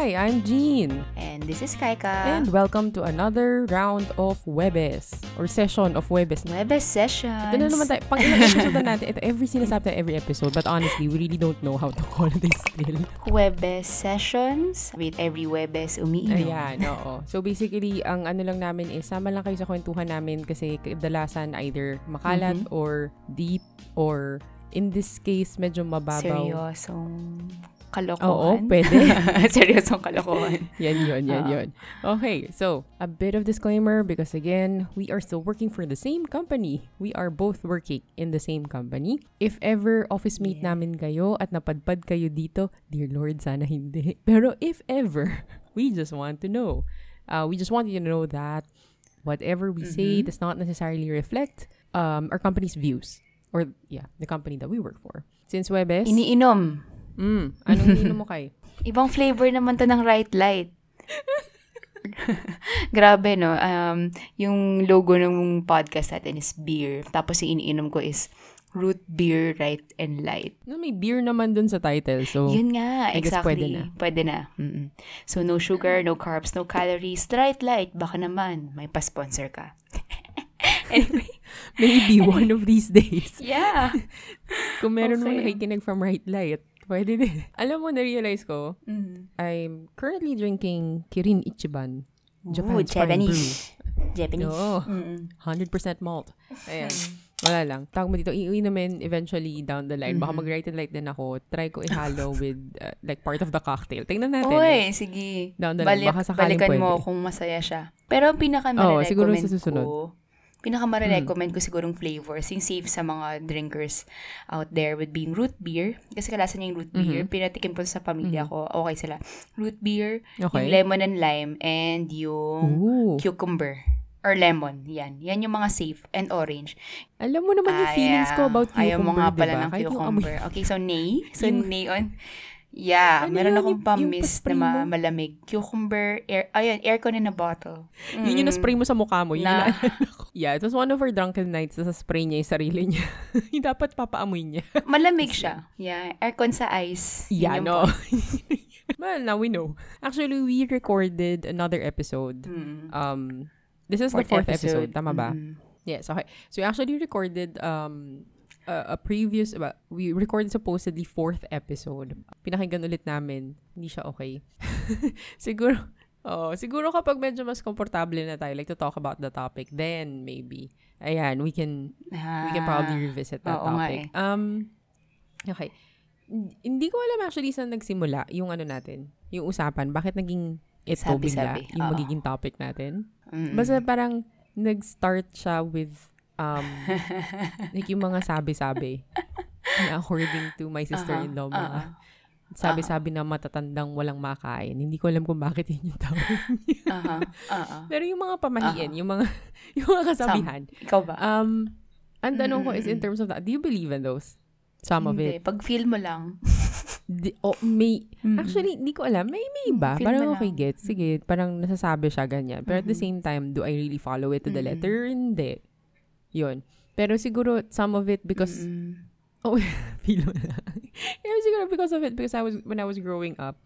Hi, I'm Jean. And this is Kaika. And welcome to another round of Webes. Or session of Webes. Webes Sessions. Ito na naman tayo. Pang ilang episode na natin. Ito, every sinasabi tayo every episode. But honestly, we really don't know how to call this still. Webes Sessions. With every Webes umiinom. Ayan, oo. So basically, ang ano lang namin is, sama lang kayo sa kwentuhan namin kasi kadalasan either makalat Mhm. or deep or in this case, medyo mababaw. Seryosong kalokohan. Oo, pwede. Seryosong kalokohan. yan yun, yan Oo. yun. Okay, so, a bit of disclaimer because again, we are still working for the same company. We are both working in the same company. If ever office mate Yeah. namin kayo at napadpad kayo dito, dear Lord, sana hindi. Pero if ever, we just want to know. Uh, we just want you to know that whatever we say Mhm. does not necessarily reflect um, our company's views. Or, yeah, the company that we work for. Since Webes, Iniinom. Mm, anong ininom mo kay? Ibang flavor naman to ng Right Light. Grabe, no? Um, yung logo ng podcast natin is beer. Tapos yung iniinom ko is root beer, right and light. No, may beer naman dun sa title. So, Yun nga, I guess exactly. pwede na. Pwede na. Mm-mm. So, no sugar, no carbs, no calories. Right light, baka naman, may pa-sponsor ka. anyway, maybe one of these days. yeah. Kung meron mo Okay. nakikinig from Right Light, pwede din. Alam mo, na-realize ko, Mm. I'm currently drinking Kirin Ichiban. Japan Ooh, Japanese. Japanese. Oo. Mm-mm. 100% malt. Ayan. Wala lang. Tawag mo dito, iuwi namin eventually down the line. Baka Mhm. mag-right and light din ako. Try ko ihalo with uh, like part of the cocktail. Tingnan natin. Uy, sige. Down the line. Balik, Baka sakaling balikan mo pwede. kung masaya siya. Pero ang pinaka Oo, siguro sa susunod. ko, pinaka recommend ko sigurong flavors, yung safe sa mga drinkers out there would be root beer. Kasi kalasan niya yung root beer. Mhm. Pinatikim ko sa pamilya ko. Okay sila. Root beer, Okay. yung lemon and lime, and yung Ooh. cucumber. Or lemon. Yan. Yan yung mga safe. And orange. Alam mo naman yung feelings ko ah, about cucumber, Ayaw mo nga pala diba? ng cucumber. Okay, so nay. So nay on. Yeah, Ano meron yun? akong Yung- yung pamis pa-spray na ma- malamig. Cucumber, air, ayun, aircon in a bottle. Yun yung Mm. na-spray mo sa mukha mo. Yun Na- ko. Yeah, it was one of our drunken nights na spray niya yung sarili niya. yung dapat papaamoy niya. Malamig siya. Yeah, aircon sa ice. Yeah, no. well, now we know. Actually, we recorded another episode. Mm. Um, this is the fourth episode. Tama ba? Mm. Yes, okay. So, we actually recorded um, a, a previous, ba, we recorded supposedly fourth episode. Pinakinggan ulit namin. Hindi siya okay. siguro, oh, siguro kapag medyo mas komportable na tayo, like to talk about the topic, then maybe, ayan, we can we can probably revisit that Ah, oo nga topic. eh. Um, okay. Hindi ko alam actually saan nagsimula yung ano natin, yung usapan. Bakit naging ito bigla Sabi-sabi, yung oo. magiging topic natin? Mm. Basta parang nag-start siya with um, like yung mga sabi-sabi. Na according to my sister-in-law, Aha, mga sabi-sabi na matatandang walang makain. Hindi ko alam kung bakit yun yung tawag niya. Aha, aha. Pero yung mga pamahiin, Aha. yung mga yung mga kasabihan. Ikaw ba? Um, ang tanong ko is in terms of that, do you believe in those? Some of Hindi. it. Pag feel mo lang. Di, oh, may, Mm. actually, hindi ko alam. May, may Mm, iba. feel Parang okay, gets. Sige, parang nasasabi siya ganyan. Pero at the same time, do I really follow it to the Mm-mm. letter? Hindi. Yun. Pero siguro, some of it because, Mm-mm. feel mo lang. yeah, siguro because of it, because I was, when I was growing up,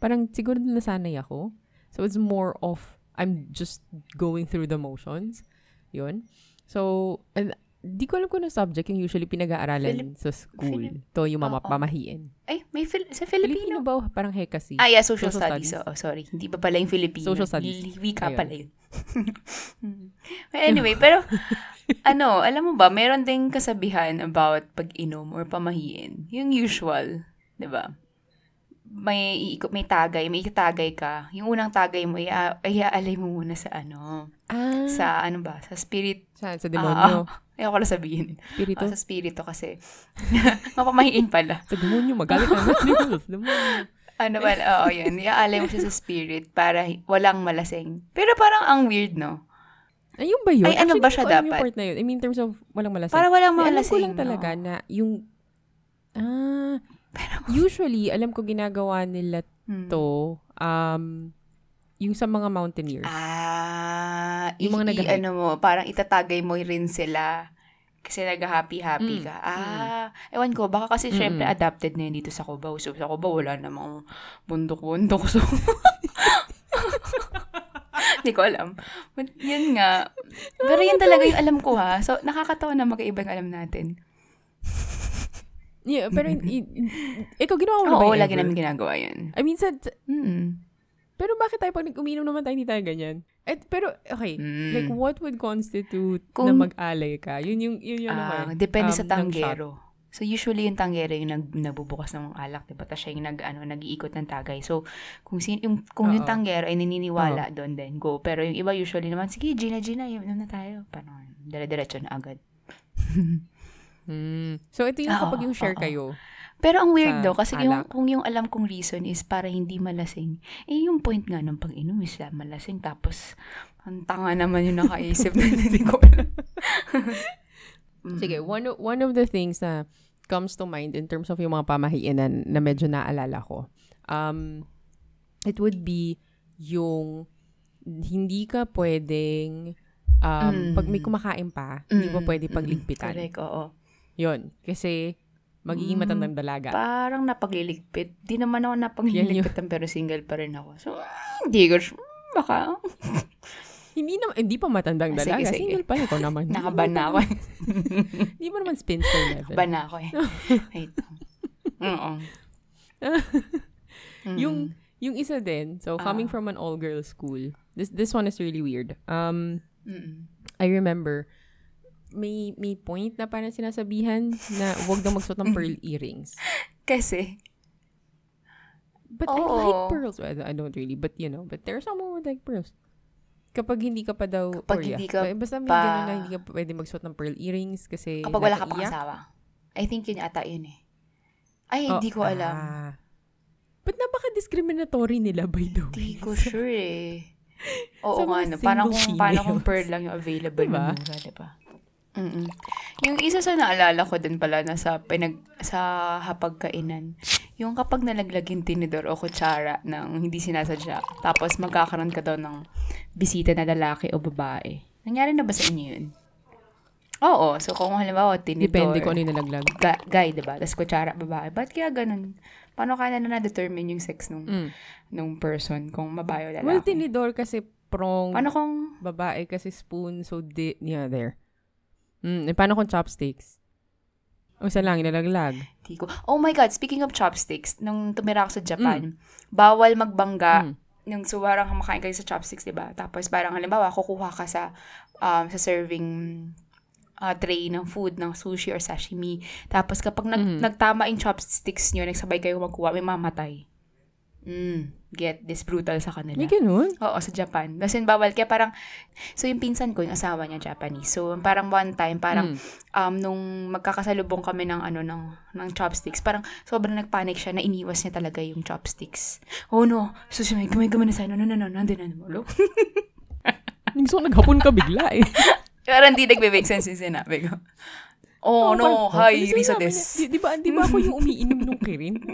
parang siguro nasanay ako. So, it's more of, I'm just going through the motions. Yun. So, and, di ko alam kung ano subject yung usually pinag-aaralan sa school. Philip- to yung mama, Oo. pamahiin. Ay, may Fil- sa Filipino Filipino. ba? Parang hekasi. Ah, yeah, social, Social studies. studies. Oo, sorry. Hindi ba pala yung Filipino? Social studies. Wika Ayun. pala yun. anyway, pero, ano, alam mo ba, meron ding kasabihan about pag-inom or pamahiin. Yung usual, di ba? May, may tagay, may itatagay ka. Yung unang tagay mo, ia- iaalay mo muna sa ano, Ah, sa ano ba, sa spirit. saan? Sa demonyo. Ayoko na sabihin. Spirito. Ah, sa spirito kasi. mapamahiin pala. sa demonyo, magalit na demonyo. Ano ba? Oo, yun. Iaalay mo siya sa spirit para walang malasing. Pero parang ang weird, no? Ayun ba yun? Ay, ano Actually, ba siya ko alam Yung dapat? part na yun. I mean, in terms of walang malasing. Para walang May alam ko malasing. lang talaga no? na yung... Ah, usually, alam ko ginagawa nila Hmm. to, um, yung sa mga mountaineers. Ah, Yung mga nag-hike. ano mo, parang itatagay mo rin sila Kasi nag-happy-happy Mm. ka. Ah, ewan ko, baka kasi syempre Mm-mm. adapted na yun dito sa Cubao. So, sa Cubao, wala namang bundok-bundok. So, Hindi ko alam. But, yun nga. Pero yun talaga yung alam ko ha. So, nakakatawa na magkaibang alam natin. Yeah, pero i- i- ikaw ginawa mo na ba Oo, lagi namin ginagawa yun. I mean, sa, Mm. Pero bakit tayo pag nag-uminom naman tayo, hindi tayo ganyan? Eh, pero, okay, Mm. like, what would constitute na Kung- mag-alay ka? Yun yung, yun yung, Ah, ano, eh, depende um, sa ng tanggero. So, usually yung tanggero yung nag, nabubukas ng alak, diba? Tapos siya yung nag, ano, nag-iikot ng tagay. So, kung, sin, yung, kung yung Oo. tanggero ay naniniwala doon, then go. Pero yung iba usually naman, sige, Gina, Gina, yun na tayo. Parang, dire-diretso na agad. Mm. So, ito yung Oo, kapag yung share oo. kayo. Pero ang weird do, kasi yung, alak. kung yung alam kong reason is para hindi malasing, eh yung point nga ng pag-inom is malasing, tapos ang tanga naman yung nakaisip na hindi ko alam. Mm. Sige, one, o- one of the things na comes to mind in terms of yung mga pamahiinan na medyo naalala ko, um, it would be yung hindi ka pwedeng, um, Mm. pag may kumakain pa, hindi mo Mm, pwede mm, pagligpitan. Correct, oo. Yun. Kasi, magiging Mm, matandang dalaga. Parang napagliligpit. Di naman ako napagliligpitan pero single pa rin ako. So, ah, hindi ko, sure. baka, hindi na, hindi pa matandang Ah, sige, dalaga. sige. Single pa ikaw naman. nakaban na ako. Hindi mo naman spinster level. Ban na ako eh. Wait. Oo. Mm. Yung, yung isa din, so coming Ah. from an all-girls school, this this one is really weird. Um, Mm-mm. I remember, may may point na parang sinasabihan na wag daw magsuot ng pearl earrings. Kasi, But I like pearls. Well, I don't really, but you know, but there's someone who would like pearls. Kapag hindi ka pa daw, Kapag or yeah, hindi ka ba- basta may pa- ganun na hindi ka pwede magsuot ng pearl earrings kasi kapag wala ka pang asawa. I think yun ata yun eh. Ay, Oh, hindi ko alam. ah. But napaka-discriminatory nila, by the way. Hindi ko sure eh. Oo Sa nga, mga no. Paano single kung, paano kung pearl lang yung available Diba? mura, diba? Mm-mm. Yung isa sa naalala ko din pala na sa, pinag, sa hapagkainan, yung kapag nalaglag yung tinidor o kutsara ng hindi sinasadya, tapos magkakaroon ka daw ng bisita na lalaki o babae. Nangyari na ba sa inyo yun? Oo. So, kung halimbawa, tinidor, Depende kung ano yung nalaglag. ga- guy, diba? Tapos kutsara, babae. Ba't kaya ganun? Paano kaya na na-determine yung sex nung, Mm. nung person? Kung babae o lalaki? Well, tinidor kasi prong, Paano kung babae kasi spoon, so di, yeah, there. Mm, eh, paano kung chopsticks? O isa lang, inalaglag. Di ko. Oh my God, speaking of chopsticks, nung tumira ako sa Japan, bawal magbangga. Mm. Nung so, parang kumakain kayo sa chopsticks, di ba? Tapos parang halimbawa, kukuha ka sa, um, sa serving uh, tray ng food, ng sushi or sashimi. Tapos kapag nag, Mhm. nagtama yung chopsticks nyo, nagsabay kayo magkuha, may mamatay. Mm, get this brutal sa kanila. May ganun? Oo, sa Japan. Kasi bawal. Kaya parang, so yung pinsan ko, yung asawa niya Japanese. So parang one time, parang Mm. um, nung magkakasalubong kami ng ano, ng, ng chopsticks, parang sobrang nagpanic siya na iniwas niya talaga yung chopsticks. Oh no, so siya may gamay gamay na sa no, no, no, no, nandun na naman. Gusto ko naghapon ka bigla eh. Pero hindi nagbe-make sense yung sinabi ko. Oh, no, parang, hi, ano Risa des. Di, di ba, di ba ako yung umiinom nung kirin?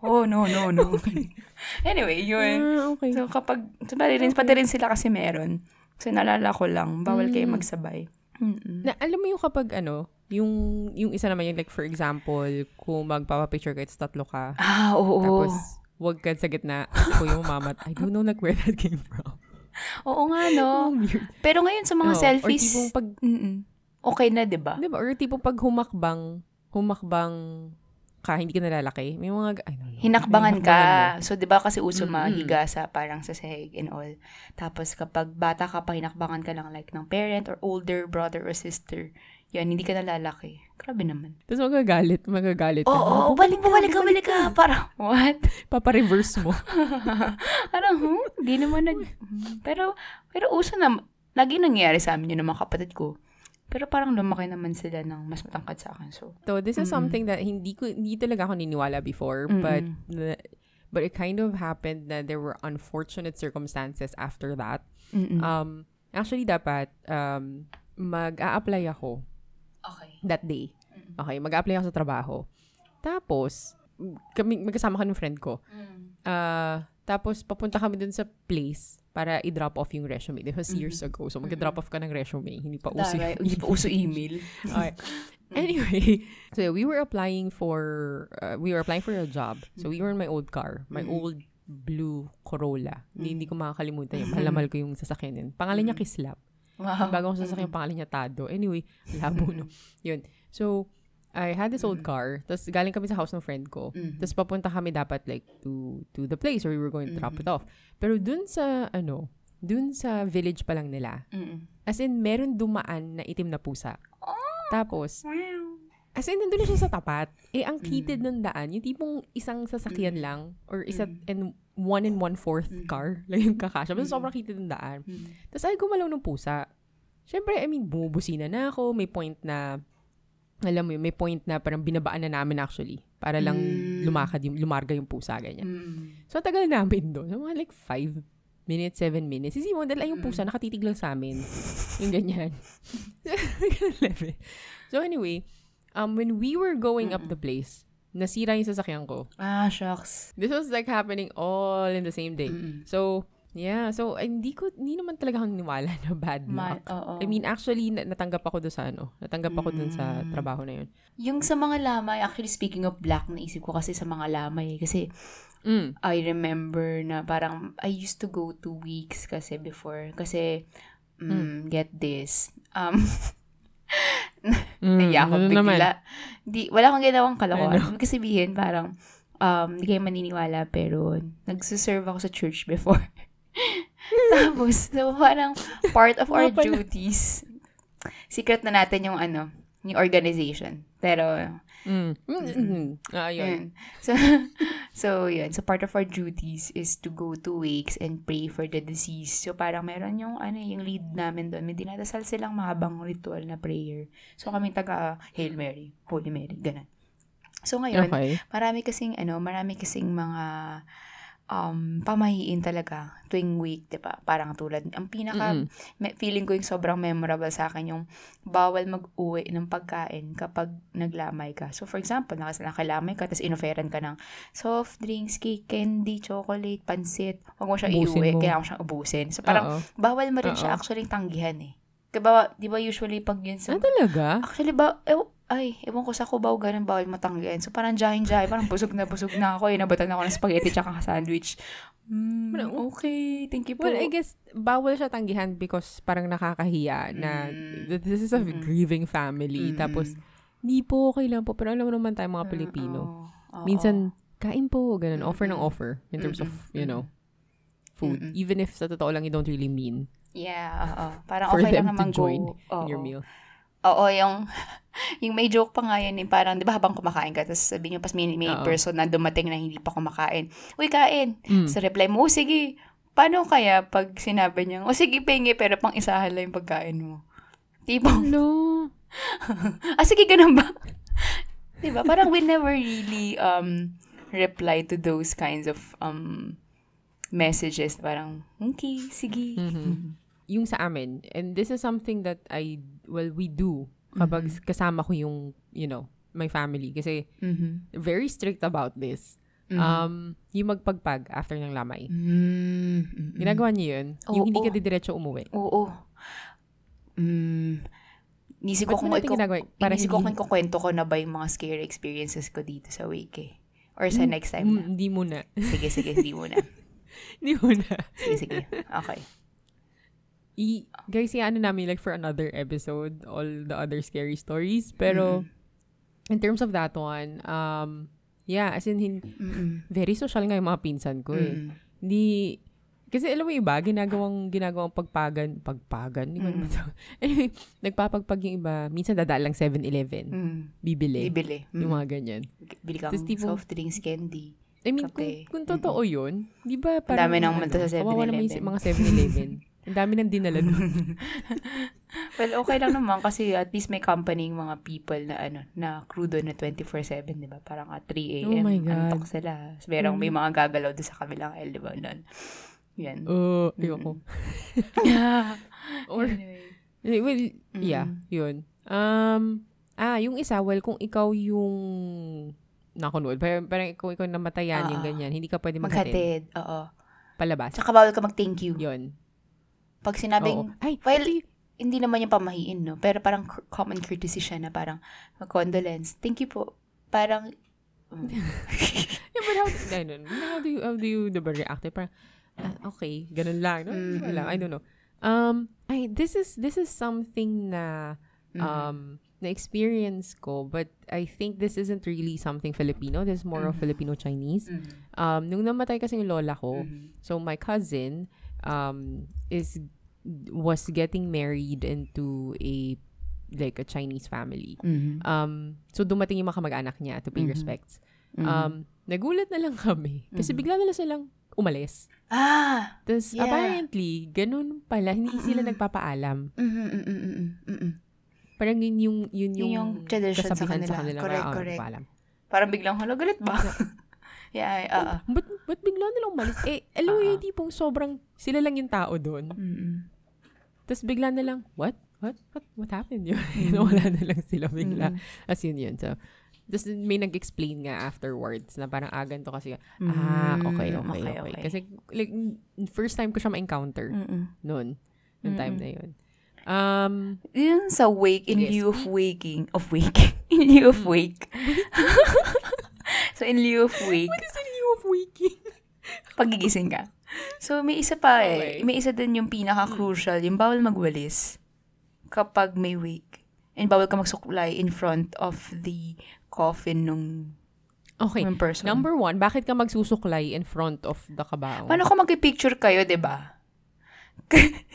Oh, no, no, no. anyway, yun. ah, okay. So, kapag, so, pati rin, pati rin sila kasi meron. So, naalala ko lang, bawal kayo Mm. magsabay. Mm-mm. Na, alam mo yung kapag ano, yung, yung isa naman yung like for example, kung magpapapicture ka, it's tatlo ka. Ah, oo. Tapos, wag ka sa gitna. Ako yung mamat. I don't know like where that came from. oo nga, no. Oh. Pero ngayon sa mga Oo, selfies, Or tipong pag, okay na, di ba? di ba? Or tipong pag humakbang, humakbang ka, hindi ka nalalaki. May mga, I don't know. Hinakbangan ka. So, di ba kasi uso Mm-mm. mahiga sa parang sa sahig and all. Tapos, kapag bata ka pa, hinakbangan ka lang like ng parent or older brother or sister. Yan, hindi ka nalalaki. Grabe naman. Tapos magagalit, magagalit. Oo, ka. oh, balik mo, balik ka, balik ka. Parang, what? Papa-reverse mo. Parang, hmm, di naman nag... Hmm. Pero, pero uso na, lagi nangyayari sa amin yun ng mga kapatid ko. Pero parang lumaki naman sila ng mas matangkad sa akin. So, So, this is Mm-mm. something that hindi ko, hindi talaga ako niniwala before, Mm-mm. but, the- but it kind of happened na there were unfortunate circumstances after that. mm Um, actually, dapat, um, mag-a-apply ako okay. that day. Mm. Okay, mag-a-apply ako sa trabaho. Tapos, kami, magkasama kami ng friend ko. Mm. Ah, tapos, papunta kami dun sa place para i-drop off yung resume. This was years ago. So, mag-drop off ka ng resume. Hindi pa uso. Taray, hindi pa uso email. okay. Anyway, so we were applying for, uh, we were applying for a job. So, we were in my old car. My Mm. old blue Corolla. Hindi, hindi ko makakalimutan yun. Mahal ko yung sasakyan yun. Pangalan niya Kislap. Wow. Bago ko sasakyan, pangalan niya Tado. Anyway, labo no. Yun. So, I had this old car. Tapos galing kami sa house ng friend ko. Mm. Tapos papunta kami dapat like to to the place where we were going to drop it off. Pero dun sa ano, dun sa village pa lang nila. Mm-mm. As in meron dumaan na itim na pusa. Tapos Wow. as in nandun na siya sa tapat. Eh ang kitid ng daan, yung tipong isang sasakyan lang or isa and one and one fourth car lang yung kakasya. Basta sobrang kitid ng daan. Mm. Tapos ay gumalaw ng pusa. Siyempre, I mean, bumubusina na ako. May point na, alam mo yun, may point na parang binabaan na namin actually. Para lang Mm. lumakad yung, lumarga yung pusa, ganyan. Mm. So, ang tagal namin doon. So, mga like five minutes, seven minutes. Isipin mo, dala yung pusa, nakatitig lang sa amin. yung ganyan. So, anyway, um, when we were going up the place, nasira yung sasakyan ko. Ah, shucks. This was like happening all in the same day. Mm-mm. So, yeah. So, hindi ko, hindi naman talaga ako niniwala na bad Ma- luck. oo. I mean, actually, na- natanggap ako doon sa ano. Natanggap ako doon sa Mm. trabaho na yun. Yung sa mga lamay, actually speaking of black, naisip ko kasi sa mga lamay. Kasi Mm. I remember na parang I used to go two weeks kasi before. Kasi, mm, get this. Um, Mm, Naiya ako naman? bigla. Di, wala akong ginawang kalokohan. Ano? Ibig sabihin, parang, um, hindi kayo maniniwala, pero nagsiserve ako sa church before. Tapos, so parang part of our duties, secret na natin yung ano, yung organization. Pero, Mm. Mm, mm. Ah, yun. So, so, yun. So, part of our duties is to go to wakes and pray for the deceased. So, parang meron yung, ano, yung lead namin doon. May dinadasal silang mahabang ritual na prayer. So, kami taga Hail Mary, Holy Mary, ganun. So, ngayon, Okay. marami kasing, ano, marami kasing mga um, pamahiin talaga tuwing week, di ba? Parang tulad, ang pinaka, Mm-mm. me- feeling ko yung sobrang memorable sa akin yung bawal mag-uwi ng pagkain kapag naglamay ka. So, for example, nakas nakalamay ka, tapos inoferan ka ng soft drinks, cake, candy, chocolate, pansit. Huwag mo siya Ubusin iuwi, mo. kailangan mo siyang ubusin. So, parang Oo. bawal mo rin siya Oo. actually tanggihan eh. Diba, di ba usually pag yun sa... Ah, talaga? Actually, ba, ew, ay, ewan ko sa Cubao, ganun bawal matanggihan. So, parang jahin-jahin, parang busog na busog na ako. Inabatan ako ng spaghetti tsaka sandwich. Mm, okay, thank you po. Well, I guess, bawal siya tanggihan because parang nakakahiya na Mm. that this is a Mm-mm. grieving family. Mm-mm. Tapos, hindi po, okay lang po. Pero alam mo naman tayo mga Pilipino. Oo, oo. Minsan, kain po, ganun. Offer ng Mm-mm. offer in terms of, Mm-mm. you know, food. Mm-mm. Even if sa totoo lang you don't really mean Yeah, oo. Parang for okay them lang to naman join go. in your Oo. meal. Oo, yung, yung may joke pa nga yun, eh, parang, di ba habang kumakain ka, tapos sabi nyo, pas may, may Oo. person na dumating na hindi pa kumakain. Uy, kain. Mm. Sa reply mo, "Oh, sige. Paano kaya pag sinabi niya, o sige, pingi, pero pang isahan lang yung pagkain mo? Tipong, No. ah, sige, ganun ba? diba? Parang we never really um reply to those kinds of um messages. Parang, okay, sige. Mhm. Yung sa amin, and this is something that I, well, we do kapag Mm-hmm. kasama ko yung, you know, my family. Kasi Mhm. very strict about this. Mhm. Um, yung magpagpag after ng lamay. Mm, mm, Ginagawa niyo yun? yung hindi ka didiretso umuwi. Oo. Mm, Nisip ko kung ginagawa? Para inisip ko kung ikukwento ko na ba yung mga scary experiences ko dito sa week eh. Or sa Mm, next time na. Mm, Hindi muna. Sige, sige, hindi muna. Hindi muna. Sige, sige. Okay. I, guys, ano namin like for another episode, all the other scary stories. Pero, in terms of that one, um, yeah, as in, hin- very social nga yung mga pinsan ko eh. Mm-mm. Hindi, kasi alam mo yung iba, ginagawang, ginagawang pagpagan, pagpagan, hindi ko Mm. Anyway, nagpapagpag yung iba, minsan dadaan lang 7-Eleven, Mm. bibili, Bibili. yung Mm. mga ganyan. Bili kang tipong- soft drinks, candy. I mean, kung, Kape. kung totoo yun, di ba parang, dami ng ano, multo sa kawawa naman yung 7-Eleven. mga 7-Eleven. Ang dami nang dinala doon. well, okay lang naman kasi at least may company yung mga people na ano, na crew doon na 24-7, di ba? Parang at 3 a.m. Oh my God. antok sila. Merong may mga gagalaw doon sa kabilang L, di ba? Nun. Yan. Oo, Mm-mm. ayoko. Yeah. Or, Anyway. Eh, Well, yeah, Mm. yun. Um, ah, yung isa, well, kung ikaw yung nakunod, parang, parang ikaw, ikaw namatayan, yung Oo. ganyan, hindi ka pwede maghatid. Maghatid. Oo. palabas. Tsaka bawal ka mag-thank you. Yun. Pag sinabing, Oo. Ay, well, y- hindi naman yung pamahiin, no? Pero parang common courtesy siya na parang condolence. Thank you po. Parang, mm. yeah, but how, know. How do you, how do you, diba, react? Parang, ah, okay, ganun lang. No? Mhm. Wala, I don't know. Um, ay, this is, this is something na, Mhm. um, na-experience ko, but I think this isn't really something Filipino. This is more of Mhm. Filipino-Chinese. Mhm. Um, nung namatay kasi yung lola ko, Mhm. so my cousin, um, is, was getting married into a, like, a Chinese family. Mhm. Um, so dumating yung mga kamag-anak niya to pay Mhm. respects. Mhm. Um, nagulat na lang kami. Kasi Mhm. bigla na lang silang umalis. ah! Tapos Yeah. apparently, ganun pala, hindi sila Mm-mm. nagpapaalam. Mhm, mhm, mhm, mhm, mhm. Parang yun yung, yun yung, Yun yung tradition sa kanila. sa kanila. Correct, na, ah, correct. nagpapaalam. Parang biglang, hala, galit ba? Yeah, oo. Ba't, ba't bigla nilang umalis? Eh, alam mo Oo. yung tipong sobrang, sila lang yung tao doon. Mhm. Tapos bigla na lang, what? What? What, what happened yun? Mm. Wala na lang sila bigla. Mhm. As yun yun. So, tapos may nag-explain nga afterwards na parang, ah, ganito kasi. Mm, Ah, okay, okay, okay. Kasi, like, first time ko siya ma-encounter Mm-mm. noon. Noong time Mm-mm. na yun. Um, Yun sa wake, in Sige, lieu of waking, of waking, in lieu of Mm. wake. So, in lieu of wake, what is the new of waking? pagigising ka. So, may isa pa eh. Okay. May isa din yung pinaka-crucial, yung bawal magwalis kapag may wake. And bawal ka magsuklay in front of the coffin nung, Okay. nung person. Number one, bakit ka magsusuklay in front of the kabao? Paano kung magpipicture kayo, di ba?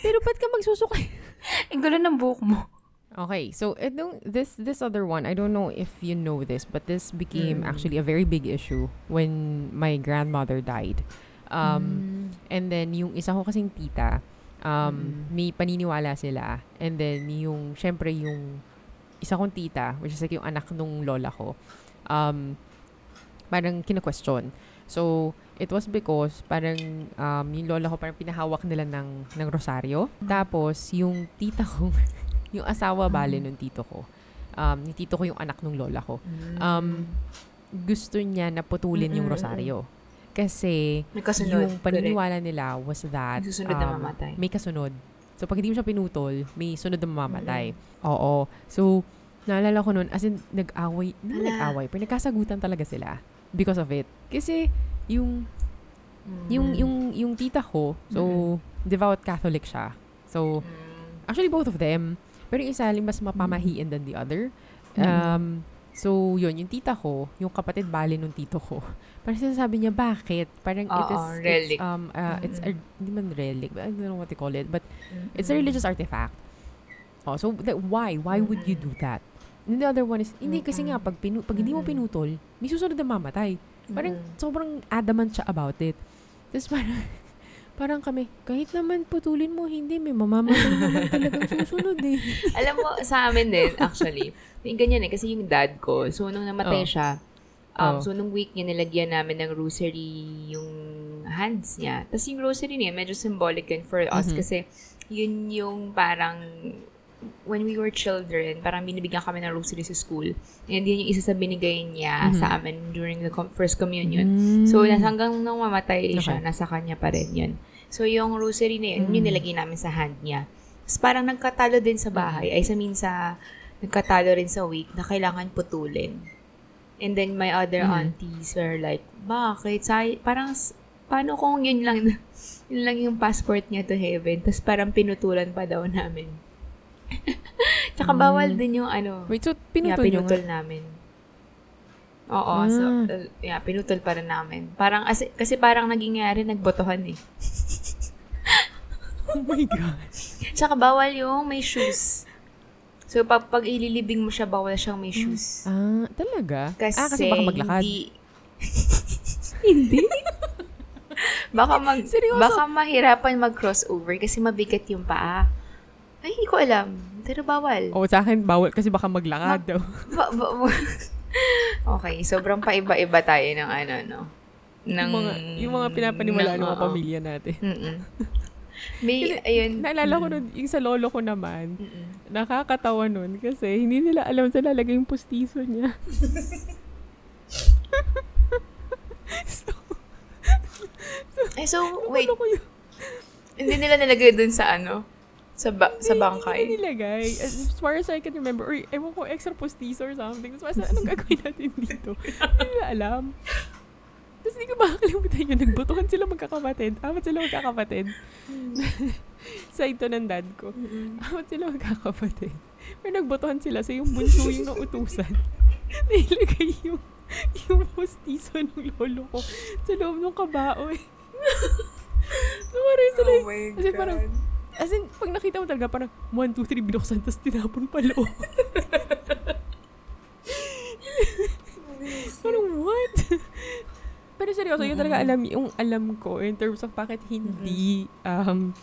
Pero ba't ka magsusuklay? Ang gulo ng buhok mo. Okay, so itong, this this other one, I don't know if you know this, but this became Mm. actually a very big issue when my grandmother died. Um, Mm. And then, yung isa ko kasing tita, um, Mm. may paniniwala sila. And then, yung, syempre, yung isa kong tita, which is like yung anak nung lola ko, um, parang kina-question. So, it was because parang um, yung lola ko parang pinahawak nila ng, ng rosaryo. Tapos, yung tita ko, yung asawa bale Mm. nung tito ko, um, yung tito ko yung anak nung lola ko, Mm. um, gusto niya na putulin yung Mm-mm, rosaryo. Kasi, May kasunod. yung paniniwala nila was that May susunod na um, mamatay. may kasunod. So, pag hindi mo siya pinutol, may sunod na mamamatay. Oo. So, naalala ko nun, as in, nag-away, Ala. nag-away, pero nagkasagutan talaga sila because of it. Kasi, yung, yung, yung, yung tita ko, so, devout Catholic siya. So, Mm. actually, both of them. Pero yung isa, mas mapamahiin than the other. Mm. Um, so, yun, yung tita ko, yung kapatid bali nung tito ko, parang sinasabi niya, bakit? Parang it Oo, is, relic. it's, um, uh, it's, a, hindi man relic, but I don't know what they call it, but it's Mm. a religious artifact. Oh, so, that, why? Why would you do that? And the other one is, hindi, kasi nga, pag, pinu, pag hindi mo pinutol, may susunod na mamatay. Parang, sobrang adamant siya about it. Tapos parang, parang kami, kahit naman putulin mo, hindi, may mamamatay naman talagang susunod eh. Alam mo, sa amin din, actually, may ganyan eh, kasi yung dad ko, so nung namatay Oh. siya, um, Oh. so nung week niya, nilagyan namin ng rosary yung hands niya. Tapos yung rosary niya, medyo symbolic yun for us, Mhm. kasi yun yung parang, when we were children, parang binibigyan kami ng rosary sa school. And yun yung isa sa binigay niya Mhm. sa amin during the com- first communion. Mm. So, nasa hanggang nung mamatay siya, Okay. nasa kanya pa rin yun. So, yung rosary na yun, yun Mm. nilagay namin sa hand niya. Tapos parang nagkatalo din sa bahay. Ay, sa minsa, nagkatalo rin sa week na kailangan putulin. And then, my other Mhm. aunties were like, bakit? Say, parang, paano kung yun lang, yun lang yung passport niya to heaven? Tapos parang pinutulan pa daw namin. Tsaka bawal Mm. din yung ano, Wait, so yeah, pinutol nga? pinutol namin. Oo, so, Ah. uh, yeah, pinutol pa rin namin. Parang, as, kasi parang naging nga rin, nagbotohan eh. Oh my gosh. Tsaka bawal yung may shoes. So, pag, pag ililibing mo siya, bawal siyang may shoes. Ah, talaga? Kasi, ah, kasi baka maglakad. Hindi. hindi. baka mag, Seryoso? baka mahirapan mag-crossover kasi mabigat yung paa. Ay, hindi ko alam. Pero bawal. Oo, sa akin, bawal kasi baka maglakad daw. Ba- ba- ba- okay, sobrang paiba-iba tayo ng ano, no? Ng, yung mga, yung mga pinapaniwala ng mga oo. pamilya natin. Mm-mm. May, Kasi, ayun. Naalala ko Mm. nun, yung sa lolo ko naman, Mm-mm. nakakatawa nun kasi hindi nila alam sa lalagay yung pustiso niya. so, so, Eh, so, wait. Ano? Hindi nila nilagay dun sa ano? Sa, ba- sa Hindi bangkay? nilagay. As far as I can remember, or ewan ko, extra postizo or something. Tapos parang, anong gagawin natin dito? Hindi nila alam. Tapos hindi ko makakalimutan yun. Nagbotohan sila magkakapatid. Apat sila magkakapatid. Side to ng dad ko. Apat sila magkakapatid. Pero nagbotohan sila. So yung bunso yung nautusan. Nilagay yung yung postizo ng lolo ko sa loob ng kabaoy. so parang sila, Oh my Kasi parang- As in, pag nakita mo talaga, parang 1, 2, 3, binuksan, tapos tinapon pa loob. parang, what? Pero seryoso, yun talaga alam, yung alam ko in terms of bakit hindi, um,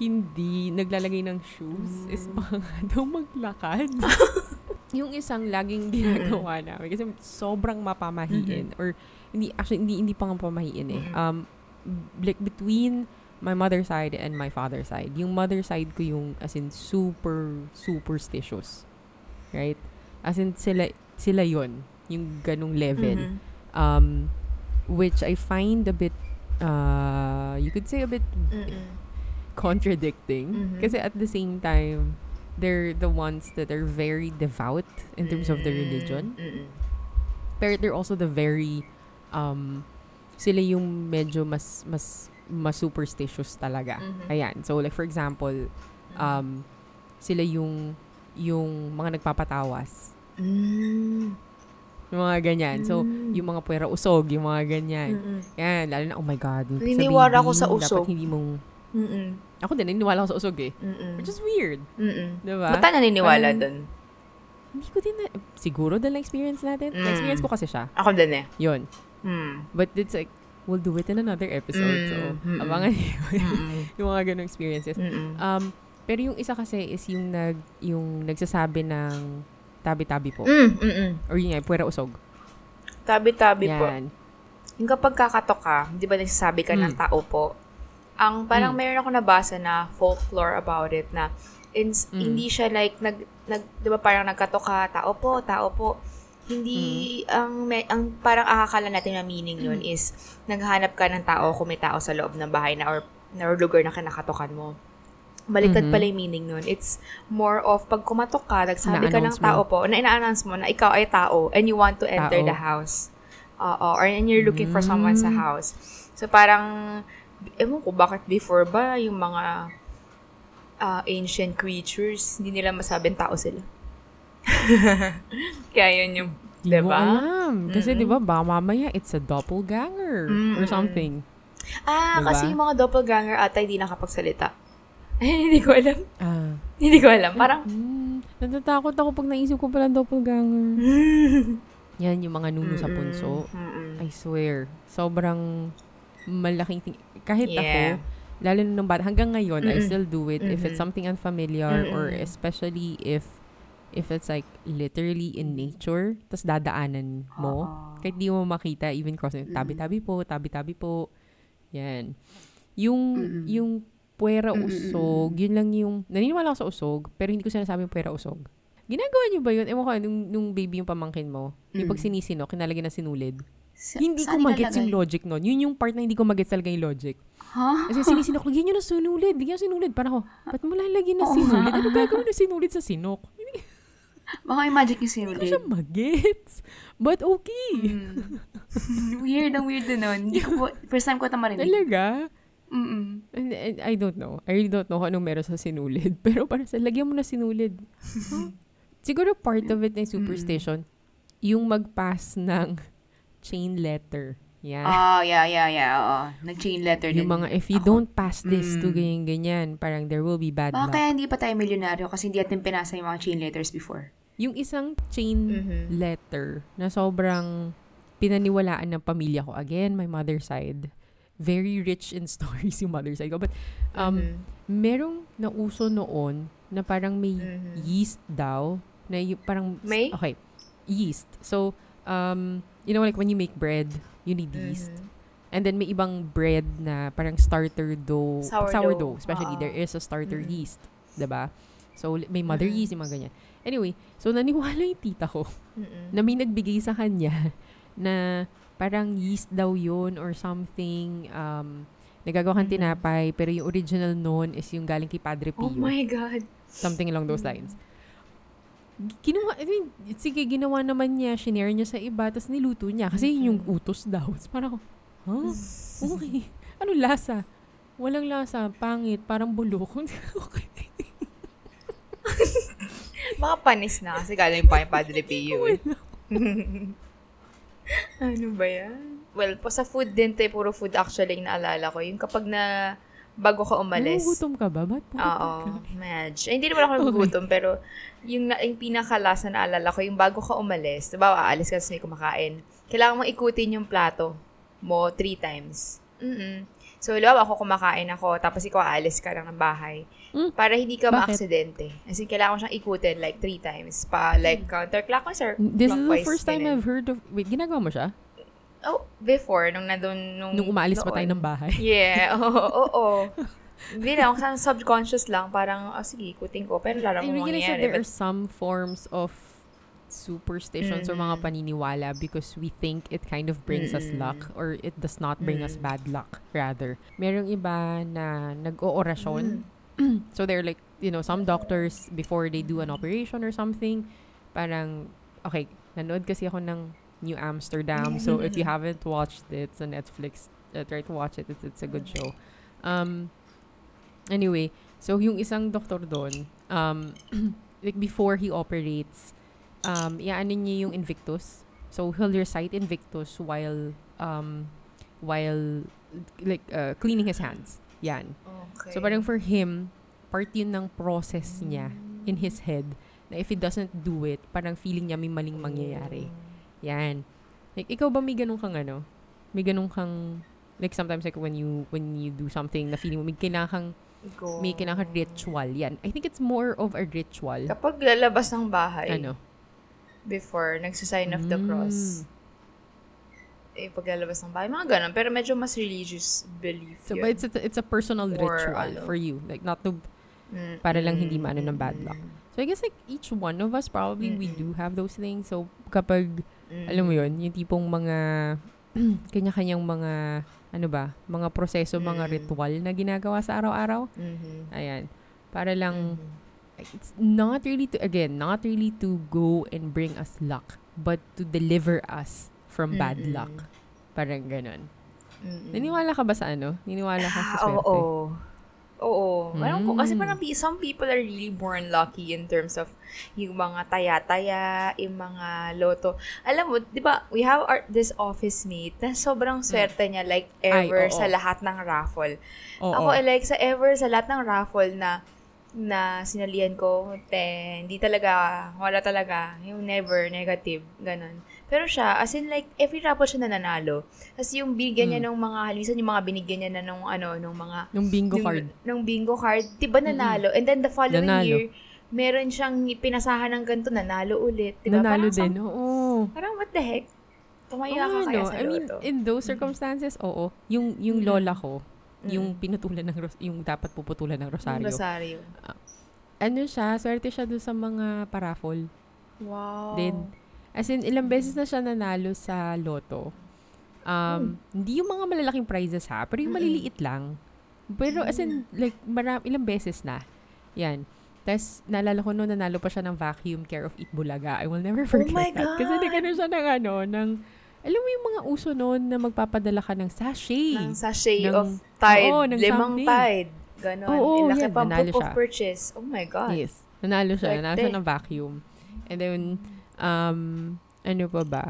hindi naglalagay ng shoes is baka daw maglakad. yung isang laging ginagawa namin kasi sobrang mapamahiin or hindi actually hindi hindi pa nga pamahiin eh. Um like between my mother side and my father side. Yung mother side ko yung as in super superstitious. Right? As in sila sila yon yung ganung level. Mhm. Um which I find a bit uh you could say a bit Mm-mm. contradicting Mhm. kasi at the same time they're the ones that are very devout in terms of the religion Mm-mm. pero they're also the very um sila yung medyo mas mas mas superstitious talaga Mhm. ayan so like for example um sila yung yung mga nagpapatawas Mm. yung mga ganyan so Mm. yung mga puwera usog yung mga ganyan Mm-mm. yan lalo na oh my god baby, ako sa usog. dapat hindi mong Mm-mm. ako din naniniwala ako sa usog eh Mm-mm. which is weird Mm-mm. diba Ba't naniniwala Parang- dun? Hindi ko din na, siguro dahil na-experience natin. Mm. Na-experience ko kasi siya. Ako din eh. Yun. Mm. But it's like, we'll do it in another episode. So, Mm, mm, abangan niyo yung mga ganong experiences. Um, pero yung isa kasi is yung nag, yung nagsasabi ng tabi-tabi po. Mm. Or yun nga, puwera usog. Tabi-tabi po. Yan. Yung kapag kakatok ka, di ba nagsasabi ka ng Mm. tao po, ang parang Mm. meron ako nabasa na folklore about it na ins- Mm. hindi siya like nag nag 'di ba parang nagkatok ka, tao po, tao po. Hindi Mm. ang may, ang parang akakala natin na meaning nun is naghahanap ka ng tao kung may tao sa loob ng bahay na or, na or lugar na kinakatokan mo. Baliktad Mhm. pala yung meaning nun. It's more of pag kumatok ka, nagsabi ka ng tao po, na ina-announce mo na ikaw ay tao and you want to enter Tao. the house. Oo, or and you're looking for someone sa Mm. house. So parang, ewan ko bakit before ba yung mga ah, ancient creatures, hindi nila masabing tao sila. Kaya yun yung, Diba? alam. Kasi Mm-mm. di ba, baka mamaya it's a doppelganger or Mm-mm. something. ah, Diba? kasi yung mga doppelganger ata hindi nakapagsalita. Eh, hindi ko alam. Ah. Hindi ko alam. Parang, Mm, natatakot ako pag naisip ko pala doppelganger. Yan yung mga nuno sa punso. Mm-mm. I swear, sobrang malaking thing. Kahit Yeah. ako, lalo nung bata, hanggang ngayon, I Mm-mm. still do it if it's something unfamiliar or Mm-mm. especially if if it's like literally in nature, tas dadaanan mo. Oo. Kahit di mo makita, even crossing, Mm-mm. tabi-tabi po, tabi-tabi po. Yan. Yung, Mm-mm. yung puwera usog, yun lang yung, naniniwala ako sa usog, pero hindi ko sinasabing puwera usog. Ginagawa niyo ba yun? Ewan ko, nung, nung baby yung pamangkin mo, yung Mm. pag sinisino, kinalagyan na sinulid. Sa- hindi ko magets yung logic nun. Yun yung part na hindi ko magets talaga yung logic. Ha? Kasi sinisinok, lagyan nyo na sinulid. Lagyan nyo sinulid. Parang ako, ba't mo lalagyan na Oo sinulid? Ano gagawin ng sinulid sa sinok? Hindi Baka magic yung ko sinulid. siya magets. But okay. Mm. weird ang weird na nun. Hindi ko po, first time ko ito marinig. Talaga? Mm-mm. And, and I don't know. I really don't know kung anong meron sa sinulid. Pero parang sa, lagyan mo na sinulid. Siguro part of it ng superstition, yung mag-pass ng chain letter. Yan. Ah, yeah, yeah, yeah. Oo. Nag-chain letter din. yung mga, if you ako. don't pass this to Mm. ganyan-ganyan, parang there will be bad Baka luck. kaya hindi pa tayo milyonaryo kasi hindi natin pinasa yung mga chain letters before. Yung isang chain Mhm. letter na sobrang pinaniwalaan ng pamilya ko. Again, my mother side. Very rich in stories yung mother side ko. But, um, Mhm. merong nauso noon na parang may Mhm. yeast daw. Na y- parang, May? okay, yeast. So, um, you know, like when you make bread, you need yeast. Mhm. And then may ibang bread na parang starter dough. Sourdough. especially. Oo. There is a starter Mhm. yeast. 'di ba? So, may mother Mhm. yeast, yung mga ganyan. Anyway, so naniwala yung tita ko Mhm. na may nagbigay sa kanya na parang yeast daw yun or something. Um, nagagawa kang tinapay, pero yung original noon is yung galing kay Padre Pio. Oh my God. Something along those lines. Ginawa, I mean, sige, ginawa naman niya, shinare niya sa iba, tapos niluto niya. Kasi yun yung utos daw. Tapos parang, huh? Okay. Ano lasa? Walang lasa, pangit, parang bulok. okay. Baka panis na kasi galing pa yung Padre Pio. eh. ano ba yan? Well, po sa food din, te, puro food actually yung naalala ko. Yung kapag na, bago ka umalis. Nagugutom ka ba? Ba't Oo, ka? medj. Eh, hindi naman ako nagugutom, pero yung, na, yung pinakalasa na naalala ko, yung bago ka umalis, diba, aalis ka sa may kumakain, kailangan mo ikutin yung plato mo three times. mm So, diba, ako kumakain ako, tapos ikaw aalis ka lang ng bahay. Mm. Para hindi ka Bakit? maaksidente. As in, kailangan mo siyang ikutin like three times. Pa, like, counterclockwise or This is the first time ganun. I've heard of... Wait, ginagawa mo siya? Oh, before, nung nandun, nung... Nung umaalis pa tayo noon. ng bahay? Yeah, oo, oo, oo. Hindi lang, kasi subconscious lang, parang, oh, sige, ikutin ko, pero lalo I mo really said mangyayari. there are But, some forms of superstitions or mga paniniwala because we think it kind of brings us Mm-mm. luck or it does not bring us Mm. bad luck, rather. Merong iba na nag-oorasyon. Mm. so they're like, you know, some doctors, before they do an operation or something, parang, okay, nanood kasi ako ng New Amsterdam. So if you haven't watched it, it's on Netflix. Uh, try to watch it. It's, it's a good show. Um, anyway, so yung isang doktor doon, um, like before he operates, um, iaano niya yung Invictus. So he'll recite Invictus while, um, while, like, uh, cleaning his hands. Yan. Okay. So parang for him, part yun ng process niya in his head na if he doesn't do it, parang feeling niya may maling mangyayari. Yan. Like, ikaw ba may ganun kang ano? May ganun kang, like sometimes like when you, when you do something na feeling mo, may kailangan kang, Go. may kailangan ritual. Yan. I think it's more of a ritual. Kapag lalabas ng bahay, Ano? Before, nagsisign of the Mm. cross, eh, pag lalabas ng bahay, mga ganun. Pero medyo mas religious belief So, yun. but it's, a, it's a personal Or ritual ano. for you. Like, not to, Mm, para lang hindi maano ng bad luck. So, I guess like each one of us probably we Mm-mm. do have those things. So, kapag mm. alam mo yun, yung tipong mga kanya-kanyang mga ano ba, mga proseso, mga Mm. ritual na ginagawa sa araw-araw. Mhm. Ayan. Para lang Mhm. It's not really to again, not really to go and bring us luck, but to deliver us from bad Mm-mm. luck. Parang ganun. Mm-mm. Naniniwala ka ba sa ano? Naniniwala ka sa Ah, swerte? Oo. Oo. Parang po, kasi Mm. parang some people are really born lucky in terms of yung mga taya-taya, yung mga loto. Alam mo, di ba, we have our, this office mate na sobrang swerte niya like Mm. Ay, ever oo. sa lahat ng raffle. Oo. Ako, like, sa ever, sa lahat ng raffle na na sinalihan ko, te, hindi talaga, wala talaga, yung never, negative, ganun. Pero siya, as in like, every raffle siya nananalo. Tapos yung binigyan niya Mm. ng mga, halisan yung mga binigyan niya na nung, ano, nung mga, Nung bingo nung, card. nung bingo card, di ba nanalo? And then the following Nanalo. year, meron siyang pinasahan ng ganito, nanalo ulit. Di ba? Nanalo parang, din. Oo. parang what the heck? Tumaya Oo, ka kaya no. sa I mean, loto. in those circumstances, oo. Yung, yung Mm. lola ko, Mm. yung pinutulan ng, ros- yung dapat puputulan ng Yung rosaryo. Rosario. Ano siya, swerte siya doon sa mga paraffol. Wow. Din. As in, ilang beses na siya nanalo sa loto. Um, Hindi yung mga malalaking prizes ha, pero yung maliliit lang. Pero as in, like, maram, ilang beses na. Yan. Tapos, naalala ko noon, nanalo pa siya ng vacuum care of Itbulaga. I will never forget Oh my that. Kasi God! nagano siya ng ano, ng, alam mo yung mga uso noon na magpapadala ka ng sachet. ng sachet Ng- of Tide. oo, ng limang something. Tide. Ganon. Oo, Ilaki yan, pa nanalo book of siya. purchase. Oh my God. Yes. Nanalo siya. Swerte. Nanalo siya ng vacuum. And then, um, ano pa ba?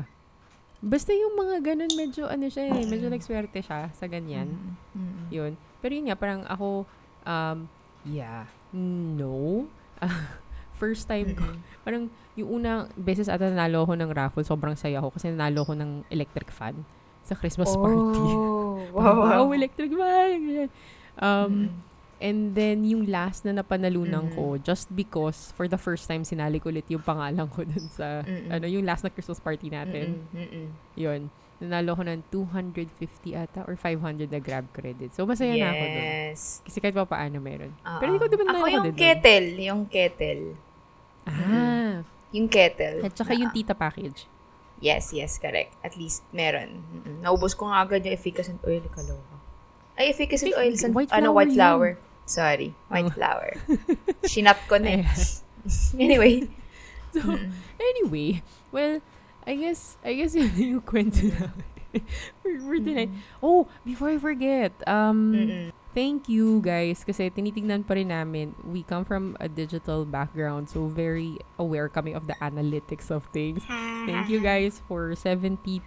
Basta yung mga ganun, medyo ano siya eh, medyo nagswerte siya sa ganyan. Mm-mm. Yun. Pero yun nga, parang ako, um, yeah, no. First time ko, parang yung unang beses ata nanalo ako ng raffle, sobrang saya ko kasi nanalo ako ng electric fan sa Christmas party. Oh, Wow, wow. wow, electric fan! Um, Mm-mm. And then, yung last na napanalunan Mhm. ko, just because, for the first time, sinali ko ulit yung pangalan ko dun sa, Mm-mm. ano, yung last na Christmas party natin. Mm-mm. Yun. Nanalo ko ng 250 ata or 500 na grab credit. So, masaya na ako. Yes. Kasi kahit pa paano meron. Oo. Pero hindi ko naman Ako yung dun. kettle. Yung kettle. Ah. Yung kettle. At saka yung tita package. Yes, yes, correct. At least meron. Mm-mm. Naubos ko nga agad yung efficacy oil. Kaloka. Ay, efficacy Wait, oil. San, white ano, flower white yun. flower. Sorry. White Oh. flower. Shinap ko na eh. Anyway. So, anyway, well, I guess, I guess yun yung kwento namin for, for tonight. Oh, before I forget, um, Mm-mm. thank you guys kasi tinitignan pa rin namin. We come from a digital background so very aware kami of the analytics of things. Thank you guys for 70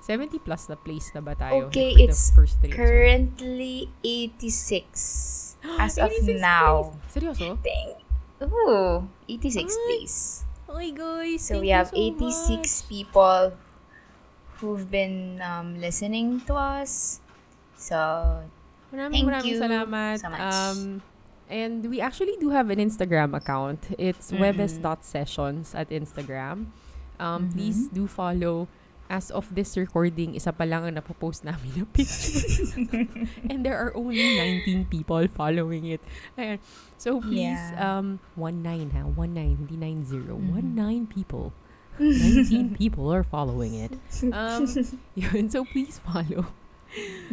70 plus na place na ba tayo? Okay, it's first three? Currently 86 as of 86 now. place. Seryoso? Thank Ooh, 86 Ay, please. Okay guys, So we have so 86 much. people who've been um, listening to us. So, Maraming Thank maraming you salamat. so much. Um, and we actually do have an Instagram account. It's Mm-mm. webes.sessions at Instagram. Um, Please do follow. As of this recording, isa pa lang ang napopost namin na picture. and there are only 19 people following it. Ayan. So please, Yeah. um, 19 ha? 19, hindi 90. Mhm. 19 people. 19 people are following it. Um, yun. So please follow.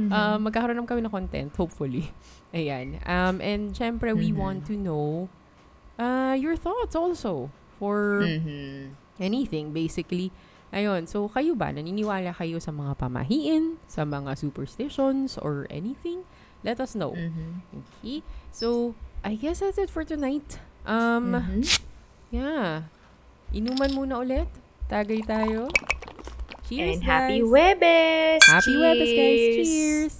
Mhm. Um, magkakaroon naman kami ng content, hopefully. Ayan. Um, and syempre, we Mhm. want to know uh, your thoughts also for Mhm. anything, basically. Ayun. So, kayo ba? Naniniwala kayo sa mga pamahiin, sa mga superstitions, or anything? Let us know. Mhm. Okay? So, I guess that's it for tonight. Um, Mhm. yeah. Inuman muna ulit. Tagay tayo. Cheers, And happy guys. Webes! Happy Webes, guys. Cheers! Cheers!